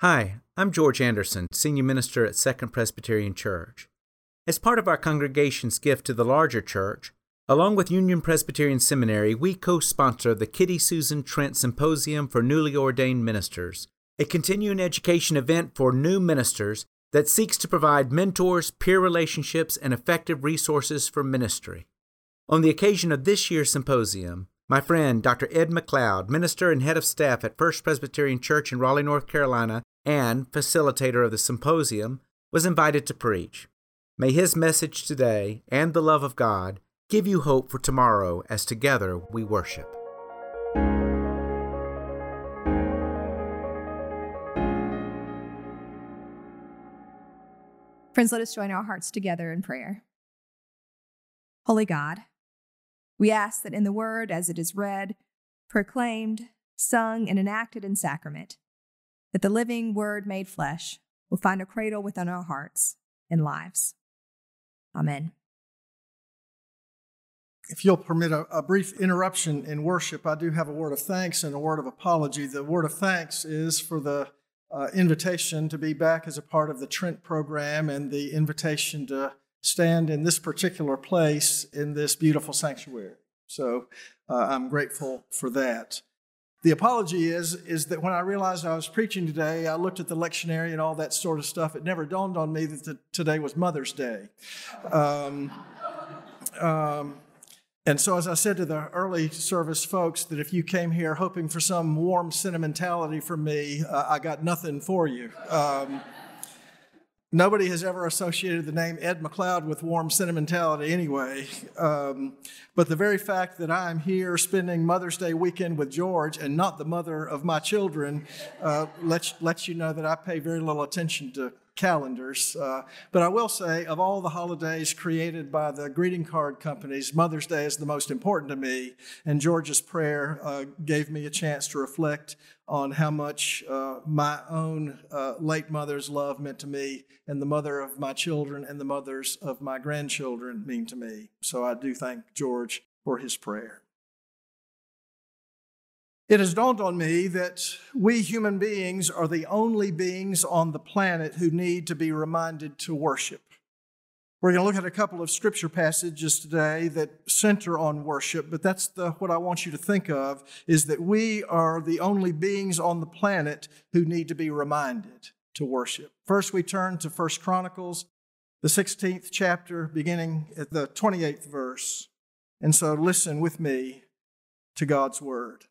Hi, I'm George Anderson, Senior Minister at Second Presbyterian Church. As part of our congregation's gift to the larger church, along with Union Presbyterian Seminary, we co sponsor the Kitty Susan Trent Symposium for Newly Ordained Ministers, a continuing education event for new ministers that seeks to provide mentors, peer relationships, and effective resources for ministry. On the occasion of this year's symposium, my friend, Dr. Ed McLeod, minister and head of staff at First Presbyterian Church in Raleigh, North Carolina, and facilitator of the symposium, was invited to preach. May his message today and the love of God give you hope for tomorrow as together we worship. Friends, let us join our hearts together in prayer. Holy God, we ask that in the word as it is read, proclaimed, sung, and enacted in sacrament, that the living word made flesh will find a cradle within our hearts and lives. Amen. If you'll permit a, a, brief interruption in worship, I do have a word of thanks and a word of apology. The word of thanks is for the uh, invitation to be back as a part of the Trent program and the invitation to stand in this particular place in this beautiful sanctuary. So uh, I'm grateful for that. The apology is, is that when I realized I was preaching today, I looked at the lectionary and all that sort of stuff. It never dawned on me that the, today was Mother's Day. Um, um, and so, as I said to the early service folks, that if you came here hoping for some warm sentimentality from me, uh, I got nothing for you. Um, Nobody has ever associated the name Ed McLeod with warm sentimentality anyway. Um, but the very fact that I'm here spending Mother's Day weekend with George and not the mother of my children uh, lets, lets you know that I pay very little attention to calendars. Uh, but I will say, of all the holidays created by the greeting card companies, Mother's Day is the most important to me. And George's prayer uh, gave me a chance to reflect on how much uh, my own uh, late mother's love meant to me, and the mother of my children and the mothers of my grandchildren mean to me. So I do thank George for his prayer. It has dawned on me that we human beings are the only beings on the planet who need to be reminded to worship. We're going to look at a couple of scripture passages today that center on worship, but that's the, what I want you to think of is that we are the only beings on the planet who need to be reminded to worship. First, we turn to First Chronicles, the 16th chapter, beginning at the 28th verse. And so listen with me to God's word.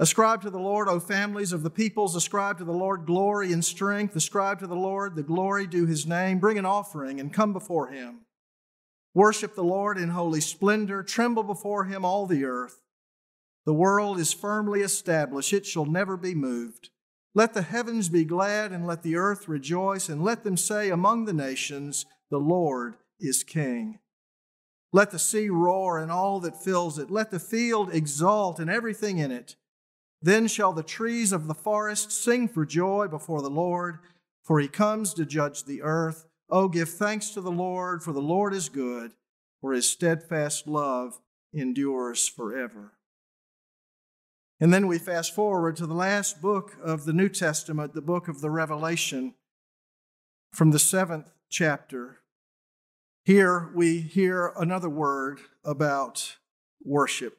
Ascribe to the Lord, O families of the peoples, ascribe to the Lord glory and strength. Ascribe to the Lord the glory due his name. Bring an offering and come before him. Worship the Lord in holy splendor. Tremble before him, all the earth. The world is firmly established, it shall never be moved. Let the heavens be glad, and let the earth rejoice, and let them say among the nations, The Lord is King. Let the sea roar and all that fills it. Let the field exult and everything in it. Then shall the trees of the forest sing for joy before the Lord, for he comes to judge the earth. Oh, give thanks to the Lord, for the Lord is good, for his steadfast love endures forever. And then we fast forward to the last book of the New Testament, the book of the Revelation, from the seventh chapter. Here we hear another word about worship.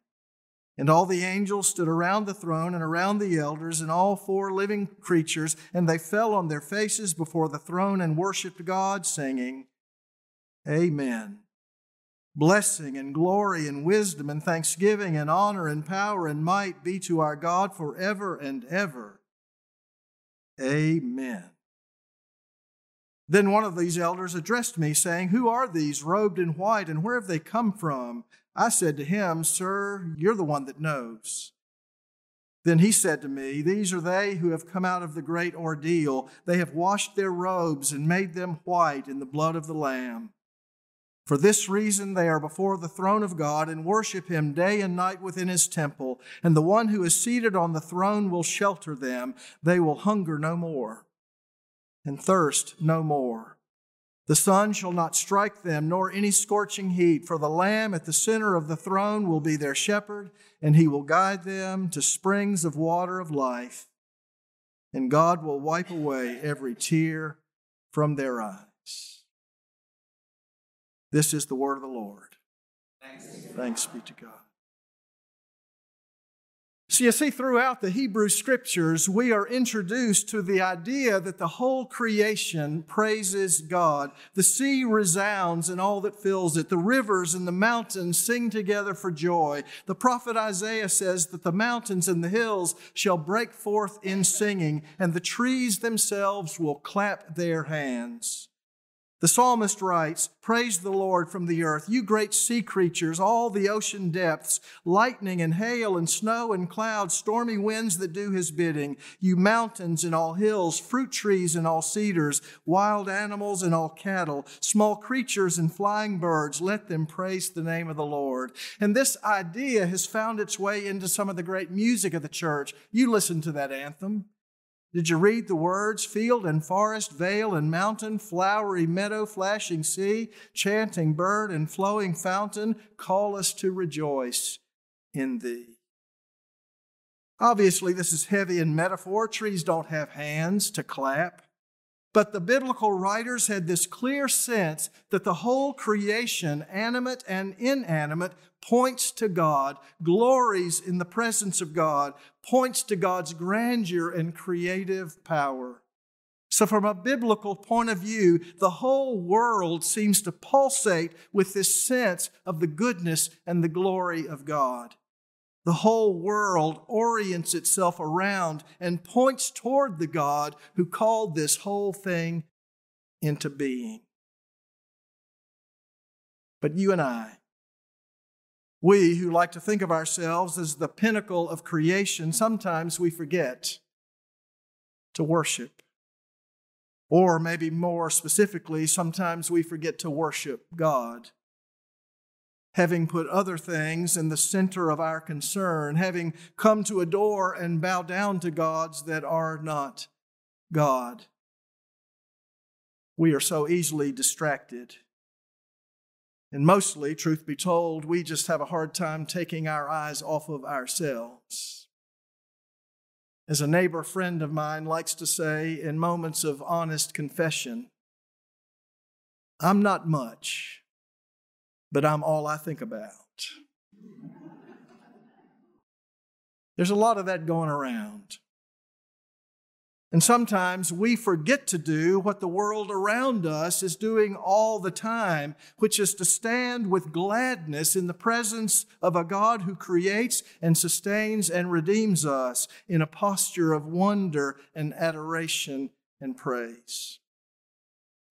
And all the angels stood around the throne and around the elders and all four living creatures, and they fell on their faces before the throne and worshiped God, singing, Amen. Blessing and glory and wisdom and thanksgiving and honor and power and might be to our God forever and ever. Amen. Then one of these elders addressed me, saying, Who are these robed in white, and where have they come from? I said to him, Sir, you're the one that knows. Then he said to me, These are they who have come out of the great ordeal. They have washed their robes and made them white in the blood of the Lamb. For this reason, they are before the throne of God and worship Him day and night within His temple. And the one who is seated on the throne will shelter them. They will hunger no more and thirst no more. The sun shall not strike them, nor any scorching heat, for the Lamb at the center of the throne will be their shepherd, and He will guide them to springs of water of life. And God will wipe away every tear from their eyes. This is the word of the Lord. Thanks, be to God. So you see, throughout the Hebrew scriptures, we are introduced to the idea that the whole creation praises God. The sea resounds and all that fills it. The rivers and the mountains sing together for joy. The prophet Isaiah says that the mountains and the hills shall break forth in singing, and the trees themselves will clap their hands. The psalmist writes, Praise the Lord from the earth, you great sea creatures, all the ocean depths, lightning and hail and snow and clouds, stormy winds that do his bidding, you mountains and all hills, fruit trees and all cedars, wild animals and all cattle, small creatures and flying birds, let them praise the name of the Lord. And this idea has found its way into some of the great music of the church. You listen to that anthem. Did you read the words? Field and forest, vale and mountain, flowery meadow, flashing sea, chanting bird and flowing fountain, call us to rejoice in thee. Obviously, this is heavy in metaphor. Trees don't have hands to clap. But the biblical writers had this clear sense that the whole creation, animate and inanimate, points to God, glories in the presence of God, points to God's grandeur and creative power. So, from a biblical point of view, the whole world seems to pulsate with this sense of the goodness and the glory of God. The whole world orients itself around and points toward the God who called this whole thing into being. But you and I, we who like to think of ourselves as the pinnacle of creation, sometimes we forget to worship. Or maybe more specifically, sometimes we forget to worship God having put other things in the center of our concern, having come to adore and bow down to gods that are not God. We are so easily distracted. And mostly, truth be told, we just have a hard time taking our eyes off of ourselves. As a neighbor friend of mine likes to say in moments of honest confession, I'm not much but I'm all I think about. There's a lot of that going around. And sometimes we forget to do what the world around us is doing all the time, which is to stand with gladness in the presence of a God who creates and sustains and redeems us in a posture of wonder and adoration and praise.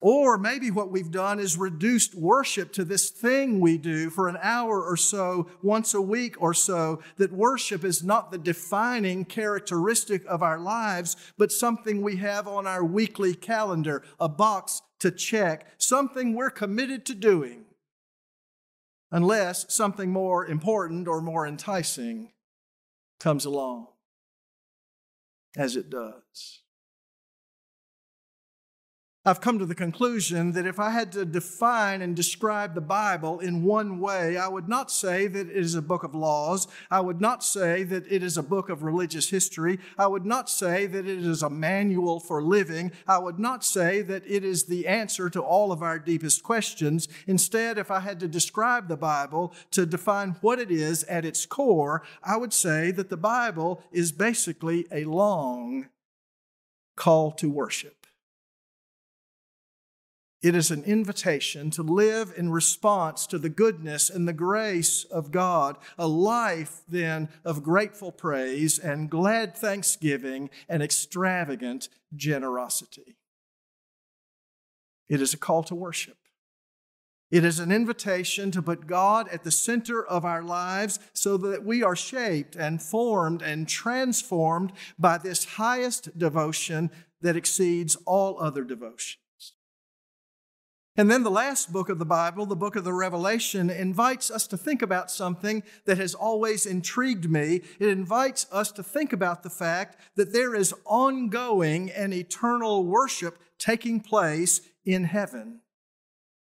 Or maybe what we've done is reduced worship to this thing we do for an hour or so, once a week or so, that worship is not the defining characteristic of our lives, but something we have on our weekly calendar, a box to check, something we're committed to doing, unless something more important or more enticing comes along, as it does. I've come to the conclusion that if I had to define and describe the Bible in one way, I would not say that it is a book of laws. I would not say that it is a book of religious history. I would not say that it is a manual for living. I would not say that it is the answer to all of our deepest questions. Instead, if I had to describe the Bible to define what it is at its core, I would say that the Bible is basically a long call to worship. It is an invitation to live in response to the goodness and the grace of God, a life then of grateful praise and glad thanksgiving and extravagant generosity. It is a call to worship. It is an invitation to put God at the center of our lives so that we are shaped and formed and transformed by this highest devotion that exceeds all other devotion And then the last book of the Bible, the book of the Revelation, invites us to think about something that has always intrigued me. It invites us to think about the fact that there is ongoing and eternal worship taking place in heaven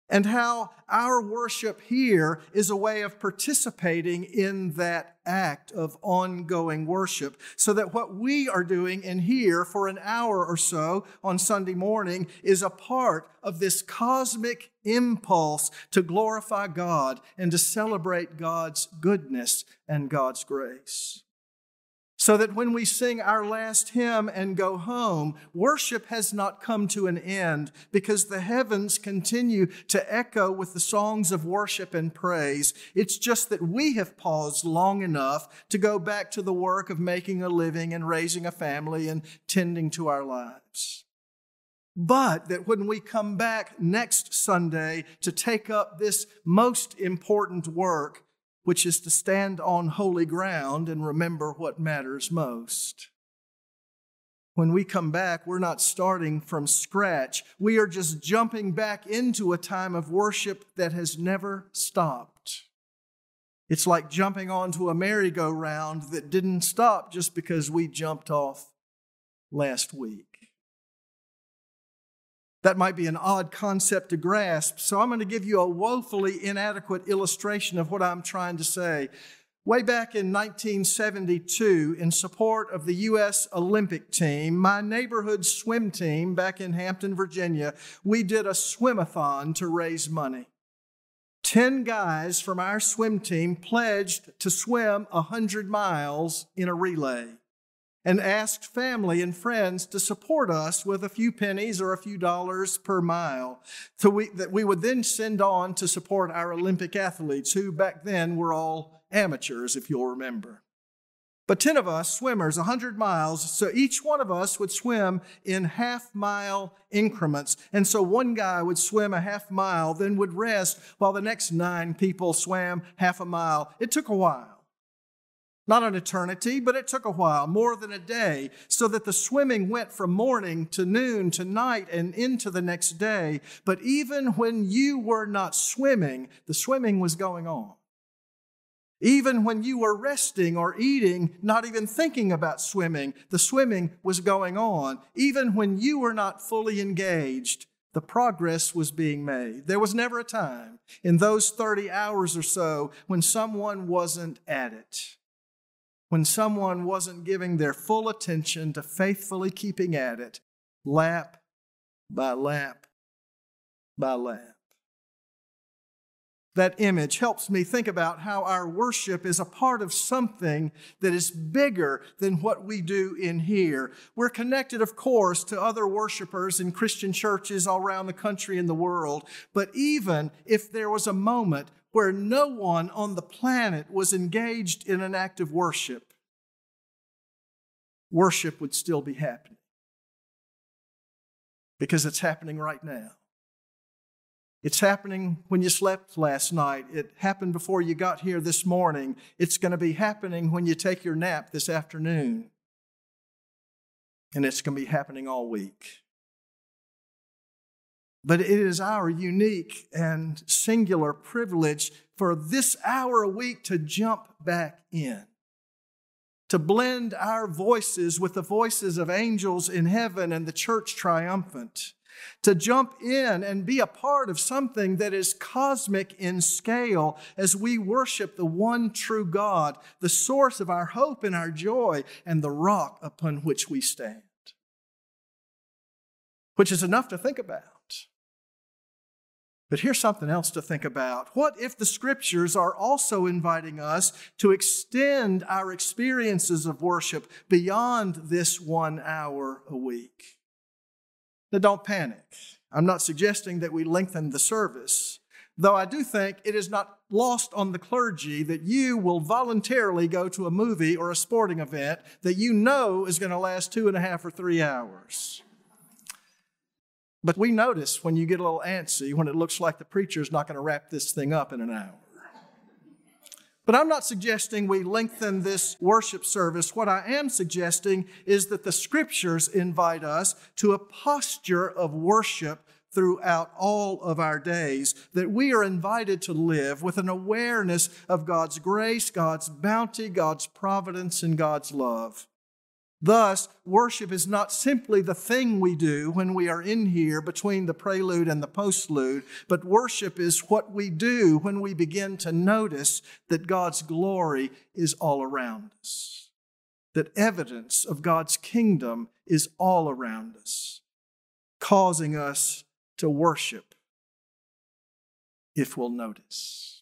and how our worship here is a way of participating in that act of ongoing worship. So that what we are doing in here for an hour or so on Sunday morning is a part of this cosmic impulse to glorify God and to celebrate God's goodness and God's grace so that when we sing our last hymn and go home, worship has not come to an end because the heavens continue to echo with the songs of worship and praise. It's just that we have paused long enough to go back to the work of making a living and raising a family and tending to our lives. But that when we come back next Sunday to take up this most important work, which is to stand on holy ground and remember what matters most. When we come back, we're not starting from scratch. We are just jumping back into a time of worship that has never stopped. It's like jumping onto a merry-go-round that didn't stop just because we jumped off last week. That might be an odd concept to grasp, so I'm going to give you a woefully inadequate illustration of what I'm trying to say. Way back in 1972, in support of the U.S. Olympic team, my neighborhood swim team back in Hampton, Virginia, we did a swimathon to raise money. Ten guys from our swim team pledged to swim 100 miles in a relay and asked family and friends to support us with a few pennies or a few dollars per mile so we, that we would then send on to support our Olympic athletes, who back then were all amateurs, if you'll remember. But 10 of us, swimmers, 100 miles, so each one of us would swim in half mile increments. And so one guy would swim a half mile, then would rest while the next nine people swam half a mile. It took a while. Not an eternity, but it took a while, more than a day, so that the swimming went from morning to noon to night and into the next day. But even when you were not swimming, the swimming was going on. Even when you were resting or eating, not even thinking about swimming, the swimming was going on. Even when you were not fully engaged, the progress was being made. There was never a time in those 30 hours or so when someone wasn't at it when someone wasn't giving their full attention to faithfully keeping at it, lap by lap by lap. That image helps me think about how our worship is a part of something that is bigger than what we do in here. We're connected, of course, to other worshipers in Christian churches all around the country and the world. But even if there was a moment where no one on the planet was engaged in an act of worship, worship would still be happening. Because it's happening right now. It's happening when you slept last night. It happened before you got here this morning. It's going to be happening when you take your nap this afternoon. And it's going to be happening all week. But it is our unique and singular privilege for this hour a week to jump back in, to blend our voices with the voices of angels in heaven and the church triumphant, to jump in and be a part of something that is cosmic in scale as we worship the one true God, the source of our hope and our joy, and the rock upon which we stand. Which is enough to think about. But here's something else to think about. What if the scriptures are also inviting us to extend our experiences of worship beyond this one hour a week? Now, don't panic. I'm not suggesting that we lengthen the service, though I do think it is not lost on the clergy that you will voluntarily go to a movie or a sporting event that you know is going to last two and a half or three hours. But we notice when you get a little antsy when it looks like the preacher is not going to wrap this thing up in an hour. But I'm not suggesting we lengthen this worship service. What I am suggesting is that the scriptures invite us to a posture of worship throughout all of our days, that we are invited to live with an awareness of God's grace, God's bounty, God's providence, and God's love. Thus, worship is not simply the thing we do when we are in here between the prelude and the postlude, but worship is what we do when we begin to notice that God's glory is all around us, that evidence of God's kingdom is all around us, causing us to worship if we'll notice.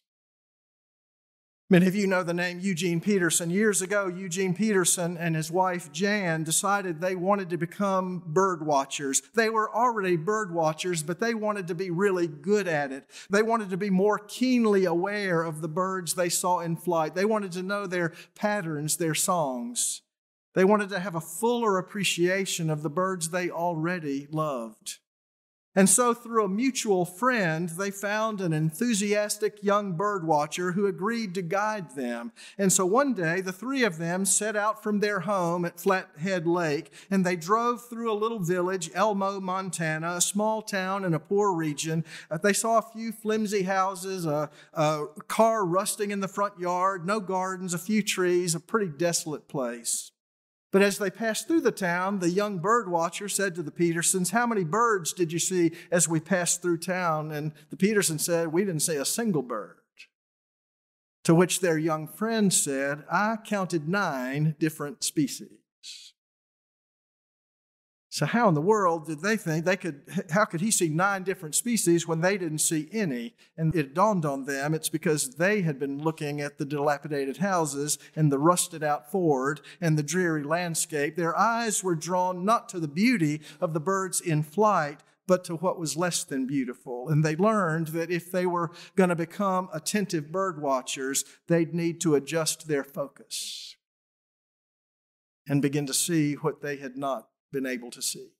Many of you know the name Eugene Peterson. Years ago, Eugene Peterson and his wife Jan decided they wanted to become bird watchers. They were already bird watchers, but they wanted to be really good at it. They wanted to be more keenly aware of the birds they saw in flight. They wanted to know their patterns, their songs. They wanted to have a fuller appreciation of the birds they already loved. And so, through a mutual friend, they found an enthusiastic young bird watcher who agreed to guide them. And so, one day, the three of them set out from their home at Flathead Lake, and they drove through a little village, Elmo, Montana, a small town in a poor region. They saw a few flimsy houses, a, a car rusting in the front yard, no gardens, a few trees, a pretty desolate place. But as they passed through the town, the young bird watcher said to the Petersons, How many birds did you see as we passed through town? And the Petersons said, We didn't see a single bird. To which their young friend said, I counted nine different species. So, how in the world did they think they could? How could he see nine different species when they didn't see any? And it dawned on them it's because they had been looking at the dilapidated houses and the rusted out Ford and the dreary landscape. Their eyes were drawn not to the beauty of the birds in flight, but to what was less than beautiful. And they learned that if they were going to become attentive bird watchers, they'd need to adjust their focus and begin to see what they had not been able to see.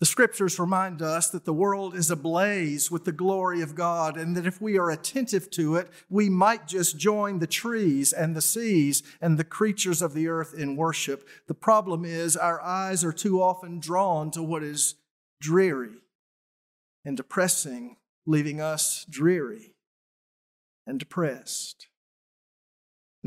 The scriptures remind us that the world is ablaze with the glory of God, and that if we are attentive to it, we might just join the trees and the seas and the creatures of the earth in worship. The problem is, our eyes are too often drawn to what is dreary and depressing, leaving us dreary and depressed.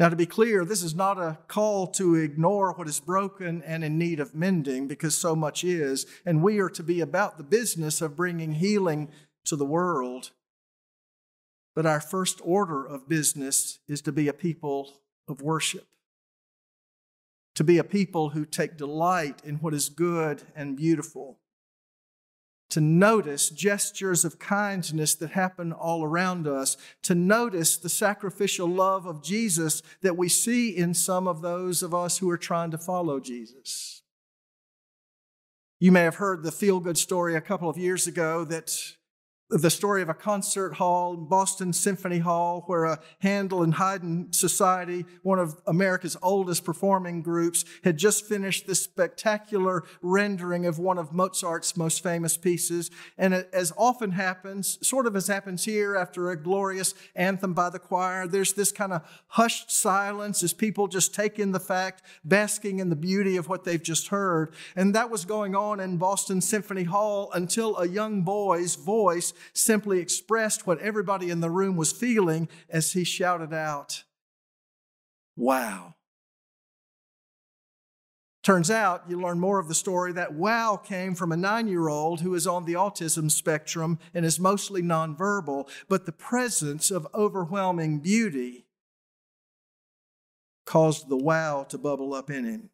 Now, to be clear, this is not a call to ignore what is broken and in need of mending, because so much is, and we are to be about the business of bringing healing to the world. But our first order of business is to be a people of worship, to be a people who take delight in what is good and beautiful, to notice gestures of kindness that happen all around us, to notice the sacrificial love of Jesus that we see in some of those of us who are trying to follow Jesus. You may have heard the feel good story a couple of years ago that the story of a concert hall, Boston Symphony Hall, where a Handel and Haydn Society, one of America's oldest performing groups, had just finished this spectacular rendering of one of Mozart's most famous pieces. And as often happens, sort of as happens here after a glorious anthem by the choir, there's this kind of hushed silence as people just take in the fact, basking in the beauty of what they've just heard. And that was going on in Boston Symphony Hall until a young boy's voice simply expressed what everybody in the room was feeling as he shouted out, Wow. Turns out, you learn more of the story that wow came from a nine year old who is on the autism spectrum and is mostly nonverbal, but the presence of overwhelming beauty caused the wow to bubble up in him.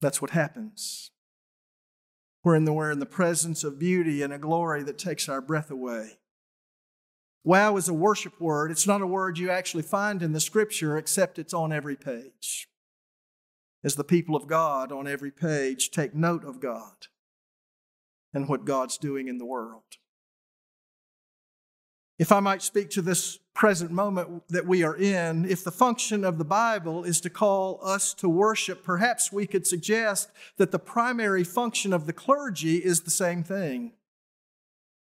That's what happens we're in the, we're in the presence of beauty and a glory that takes our breath away. Wow is a worship word. It's not a word you actually find in the scripture, except it's on every page. As the people of God on every page take note of God and what God's doing in the world. If I might speak to this present moment that we are in, if the function of the Bible is to call us to worship, perhaps we could suggest that the primary function of the clergy is the same thing.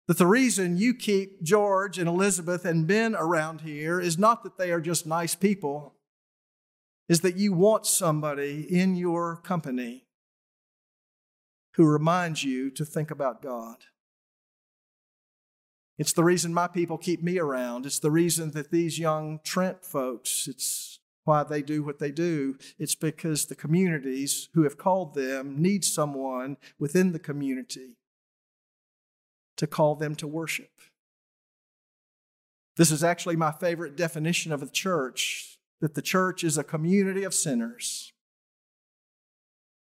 That the reason you keep George and Elizabeth and Ben around here is not that they are just nice people, is that you want somebody in your company who reminds you to think about God. It's the reason my people keep me around. It's the reason that these young Trent folks, it's why they do what they do. It's because the communities who have called them need someone within the community to call them to worship. This is actually my favorite definition of the church that the church is a community of sinners,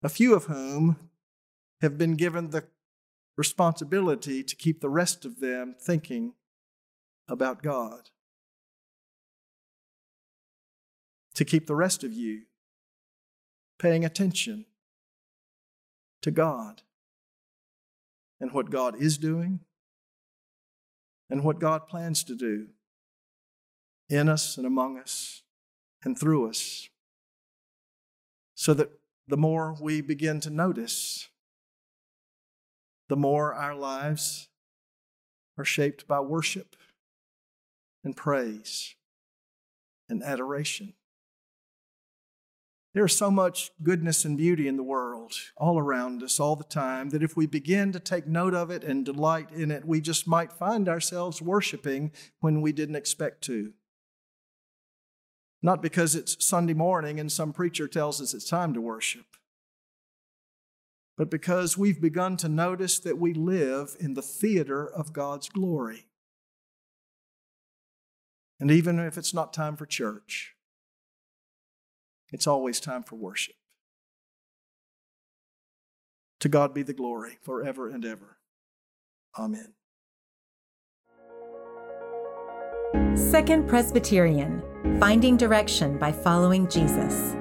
a few of whom have been given the responsibility to keep the rest of them thinking about God. To keep the rest of you paying attention to God and what God is doing and what God plans to do in us and among us and through us, so that the more we begin to notice, the more our lives are shaped by worship and praise and adoration. There's so much goodness and beauty in the world all around us all the time that if we begin to take note of it and delight in it, we just might find ourselves worshiping when we didn't expect to. Not because it's Sunday morning and some preacher tells us it's time to worship, but because we've begun to notice that we live in the theater of God's glory. And even if it's not time for church, it's always time for worship. To God be the glory forever and ever. Amen. Second Presbyterian Finding Direction by Following Jesus.